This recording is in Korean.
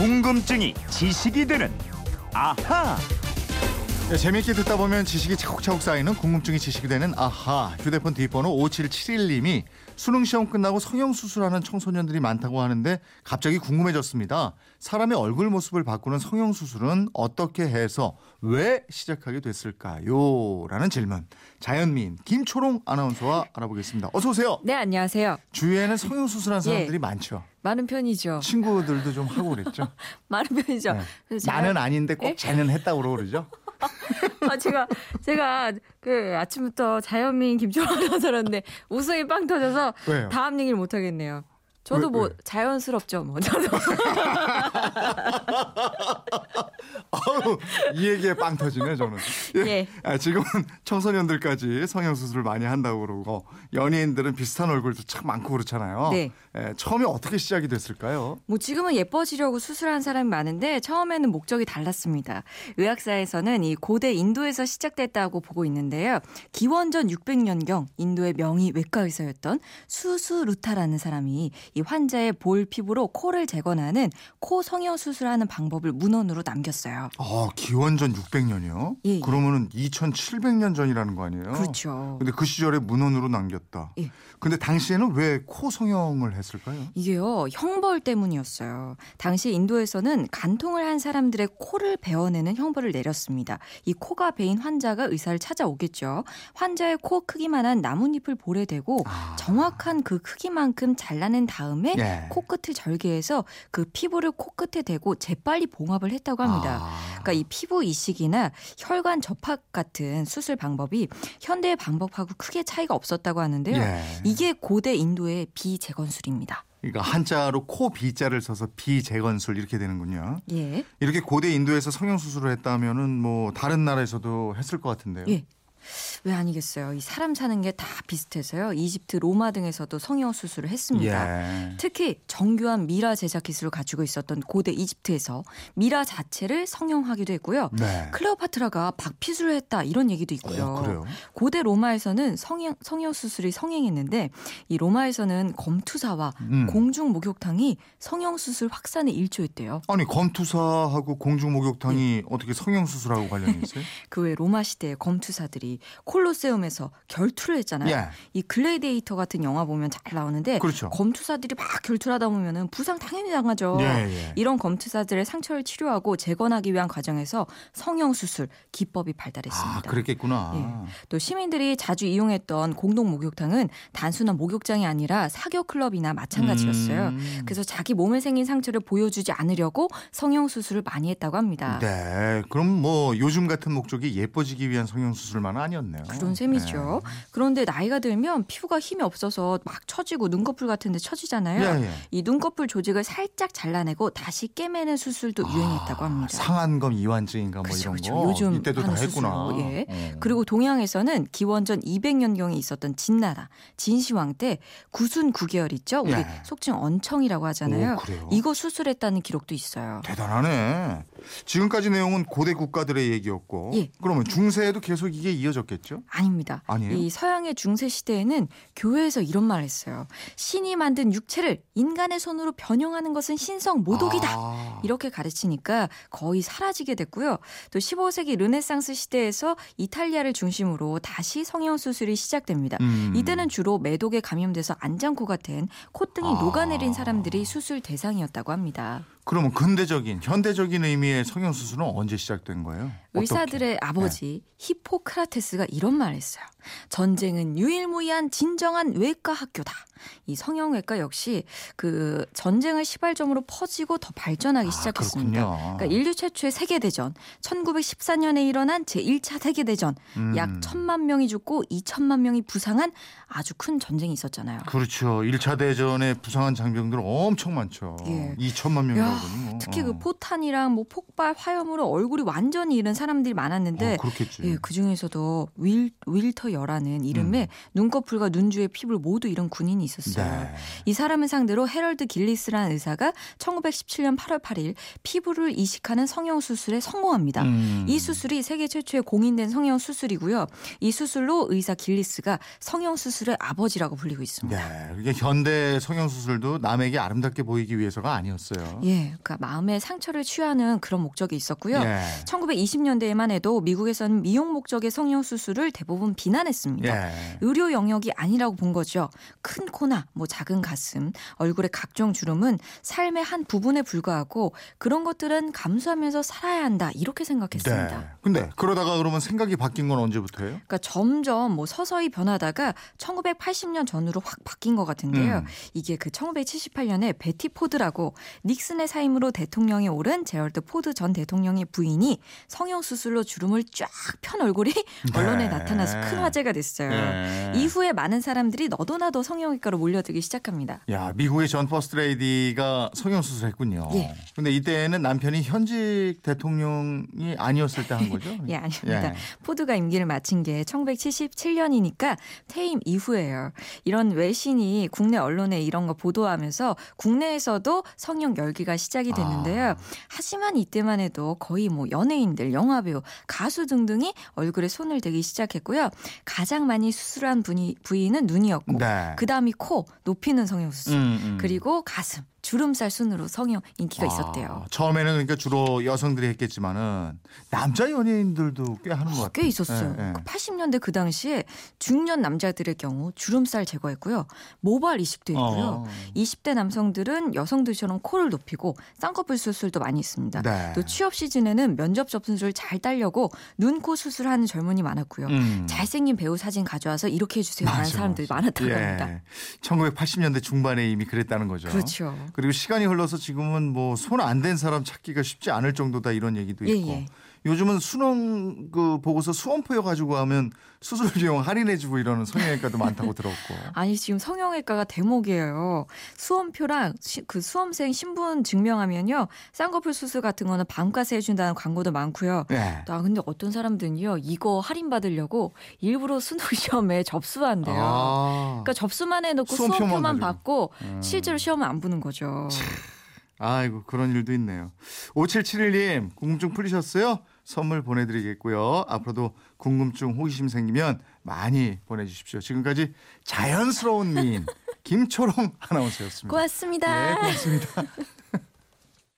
궁금증이 지식이 되는 아하. 네, 재미있게 듣다 보면 지식이 차곡차곡 쌓이는 궁금증이 지식이 되는 아하 휴대폰 뒷번호 5771님이 수능 시험 끝나고 성형 수술하는 청소년들이 많다고 하는데 갑자기 궁금해졌습니다. 사람의 얼굴 모습을 바꾸는 성형 수술은 어떻게 해서 왜 시작하게 됐을까요? 라는 질문. 자연미인 김초롱 아나운서와 알아보겠습니다. 어서 오세요. 네, 안녕하세요. 주위에는 성형 수술한 사람들이 예. 많죠. 많은 편이죠. 친구들도 좀 하고 그랬죠. 많은 편이죠. 네. 나는 아닌데 꼭 예? 쟤는 했다고 그러죠. 아, 제가 제가 그 아침부터 자연미인 김초롱 아나운서였는데 웃음이 빵 터져서 왜요? 다음 얘기를 못 하겠네요. 저도 왜, 뭐 왜? 자연스럽죠, 뭐 저도. 아우, 이 얘기에 빵 터지네 저는. 예. 아, 지금은 청소년들까지 성형 수술을 많이 한다고 그러고 연예인들은 비슷한 얼굴도 참 많고 그렇잖아요. 네. 예, 처음에 어떻게 시작이 됐을까요? 뭐 지금은 예뻐지려고 수술한 사람이 많은데 처음에는 목적이 달랐습니다. 의학사에서는 이 고대 인도에서 시작됐다고 보고 있는데요. 기원전 600년경 인도의 명의 외과 의사였던 수수루타라는 사람이 이 환자의 볼 피부로 코를 재건하는 코 성형 수술하는 방법을 문헌으로 남겼 어요. 아, 기원전 600년이요? 예, 예. 그러면 2700년 전이라는 거 아니에요? 그렇죠. 근데 그 시절에 문헌으로 남겼다. 예. 근데 당시에는 왜 코 성형을 했을까요? 이게요 형벌 때문이었어요. 당시 인도에서는 간통을 한 사람들의 코를 베어내는 형벌을 내렸습니다. 이 코가 베인 환자가 의사를 찾아오겠죠. 환자의 코 크기만한 나뭇잎을 볼에 대고 아. 정확한 그 크기만큼 잘라낸 다음에 예. 코끝을 절개해서 그 피부를 코끝에 대고 재빨리 봉합을 했다고 합니다. 아. 그러니까 이 피부 이식이나 혈관 접합 같은 수술 방법이 현대의 방법하고 크게 차이가 없었다고 하는데요. 예. 이게 고대 인도의 비재건술입니다. 그러니까 한자로 코 비자를 써서 비재건술 이렇게 되는군요. 예. 이렇게 고대 인도에서 성형 수술을 했다면은 뭐 다른 나라에서도 했을 것 같은데요. 예. 왜 아니겠어요? 이 사람 사는 게 다 비슷해서요. 이집트, 로마 등에서도 성형 수술을 했습니다. 예. 특히 정교한 미라 제작 기술을 가지고 있었던 고대 이집트에서 미라 자체를 성형하기도 했고요. 네. 클레오파트라가 박피술을 했다 이런 얘기도 있고요. 어, 그래요? 고대 로마에서는 성형, 성형 수술이 성행했는데 이 로마에서는 검투사와 음. 공중 목욕탕이 성형 수술 확산에 일조했대요. 아니 검투사하고 공중 목욕탕이 예. 어떻게 성형 수술하고 관련이 있어요? 그 외 로마 시대의 검투사들이 콜로세움에서 결투를 했잖아요. 예. 이 글래디에이터 같은 영화 보면 잘 나오는데 그렇죠. 검투사들이 막 결투하다 보면은 부상 당연히 당하죠. 예, 예. 이런 검투사들의 상처를 치료하고 재건하기 위한 과정에서 성형 수술 기법이 발달했습니다. 아, 그랬겠구나. 예. 또 시민들이 자주 이용했던 공동 목욕탕은 단순한 목욕장이 아니라 사교 클럽이나 마찬가지였어요. 음. 그래서 자기 몸에 생긴 상처를 보여주지 않으려고 성형 수술을 많이 했다고 합니다. 네. 그럼 뭐 요즘 같은 목적이 예뻐지기 위한 성형 수술만은 아니었네 요. 그런 셈이죠. 네. 그런데 나이가 들면 피부가 힘이 없어서 막 처지고 눈꺼풀 같은 데 처지잖아요. 예, 예. 이 눈꺼풀 조직을 살짝 잘라내고 다시 깨매는 수술도 유행했다고 합니다. 아, 상한검 이완증인가 뭐 그쵸, 이런 그쵸. 거 요즘 이때도 다 했구나. 수술로, 예. 어. 그리고 동양에서는 기원전 200년경에 있었던 진나라 진시황 때 구순 구계열 있죠? 우리 예. 속칭 언청이라고 하잖아요. 오? 이거 수술했다는 기록도 있어요. 대단하네. 지금까지 내용은 고대 국가들의 얘기였고, 예. 그러면 중세에도 계속 이게 이어졌 겠죠? 아닙니다. 아니에요? 이 서양의 중세 시대에는 교회에서 이런 말을 했어요. 신이 만든 육체를 인간의 손으로 변형하는 것은 신성 모독이다. 아. 이렇게 가르치니까 거의 사라지게 됐고요. 또 15세기 르네상스 시대에서 이탈리아를 중심으로 다시 성형 수술이 시작됩니다. 음. 이때는 주로 매독에 감염돼서 안장코 같은 콧등이 아. 녹아내린 사람들이 수술 대상이었다고 합니다. 그러면 근대적인 현대적인 의미의 성형 수술은 언제 시작된 거예요? 의사들의 어떻게? 아버지 히포크라테스가 이런 말을 했어요. 전쟁은 유일무이한 진정한 외과 학교다. 이 성형외과 역시 그 전쟁을 시발점으로 퍼지고 더 발전하기 아, 시작했습니다. 그렇군요. 그러니까 인류 최초의 세계 대전, 1914년에 일어난 제1차 세계 대전, 음. 약 천만 명이 죽고 2천만 명이 부상한 아주 큰 전쟁이 있었잖아요. 그렇죠. 1차 대전에 부상한 장병들 엄청 많죠. 예. 2천만 명이라고 야, 그러니 뭐. 특히 어. 그 포탄이랑 뭐 폭발, 화염으로 얼굴이 완전히 잃은 사람들이 많았는데 어, 그렇겠지. 예, 그 중에서도 윌, 윌터 여라는 이름의 눈꺼풀과 눈주의 피부를 모두 잃은 군인이 있었어요. 음. 네. 이 사람을 상대로 헤럴드 길리스라는 의사가 1917년 8월 8일 피부를 이식하는 성형 수술에 성공합니다. 음. 이 수술이 세계 최초의 공인된 성형 수술이고요. 이 수술로 의사 길리스가 성형 수술의 아버지라고 불리고 있습니다. 네. 이게 현대 성형 수술도 남에게 아름답게 보이기 위해서가 아니었어요. 예. 네, 그러니까 마음의 상처를 취하는 그런 목적이 있었고요. 예. 1920년대에만 해도 미국에서는 미용 목적의 성형 수술을 대부분 비난했습니다. 예. 의료 영역이 아니라고 본 거죠. 큰 코나 뭐 작은 가슴, 얼굴의 각종 주름은 삶의 한 부분에 불과하고 그런 것들은 감수하면서 살아야 한다 이렇게 생각했습니다. 네. 근데 그러다가 그러면 생각이 바뀐 건 언제부터예요? 그러니까 점점 뭐 서서히 변하다가 1980년 전으로 확 바뀐 것 같은데요. 음. 이게 그 1978년에 베티 포드라고 닉슨의 사임으로 대통령에 오른 제럴드 포드 전 대통령의 부인이 성형 수술로 주름을 쫙 편 얼굴이 언론에 나타나서 큰 화제가 됐어요. 예. 이후에 많은 사람들이 너도나도 성형외과로 몰려들기 시작합니다. 야, 미국의 전 퍼스트 레이디가 성형 수술했군요. 예. 근데 이때는 남편이 현직 대통령이 아니었을 때 한 거죠? 예, 아닙니다. 예. 포드가 임기를 마친 게 1977년이니까 퇴임 이후예요. 이런 외신이 국내 언론에 이런 거 보도하면서 국내에서도 성형 열기가 시작이 됐는데요. 아. 하지만 이때만 해도 거의 뭐 연예인들, 영화배우, 가수 등등이 얼굴에 손을 대기 시작했고요. 가장 많이 수술한 분이, 부위는 눈이었고 네. 그 다음이 코, 높이는 성형 수술. 음, 음. 그리고 가슴, 주름살 순으로 성형 인기가 아, 있었대요. 처음에는 그러니까 주로 여성들이 했겠지만은 남자 연예인들도 꽤 하는 것 같아요. 꽤 있었어요. 예, 예. 그 80년대 그 당시에 중년 남자들의 경우 주름살 제거했고요. 모발 이식도 했고요. 어. 20대 남성들은 여성들처럼 코를 높이고 쌍꺼풀 수술도 많이 있습니다. 네. 또 취업 시즌에는 면접 접수를 잘 따려고 눈, 코 수술하는 젊은이 많았고요. 음. 잘생긴 배우 사진 가져와서 이렇게 해주세요 하는 사람들이. 많았다고 예. 합니다. 1980년대 중반에 이미 그랬다는 거죠. 그렇죠. 그리고 시간이 흘러서 지금은 뭐 손안된 사람 찾기가 쉽지 않을 정도다 이런 얘기도 예, 있고. 예. 요즘은 수능 그 보고서 수험표여 가지고 하면 수술 비용 할인해주고 이러는 성형외과도 많다고 들었고. 아니 지금 성형외과가 대목이에요. 수험표랑 시- 그 수험생 신분 증명하면요 쌍꺼풀 수술 같은 거는 반값에 해준다는 광고도 많고요. 네. 나 근데 어떤 사람들은요 이거 할인 받으려고 일부러 수능 시험에 접수한대요. 아. 그러니까 접수만 해놓고 수험표만 수험표만. 받고 음. 실제로 시험을 안 보는 거죠. 아이고 그런 일도 있네요. 5771님 궁금증 풀리셨어요? 선물 보내드리겠고요. 앞으로도 궁금증 호기심 생기면 많이 보내주십시오. 지금까지 자연스러운 미인 김초롱 아나운서였습니다. 고맙습니다. 네, 고맙습니다.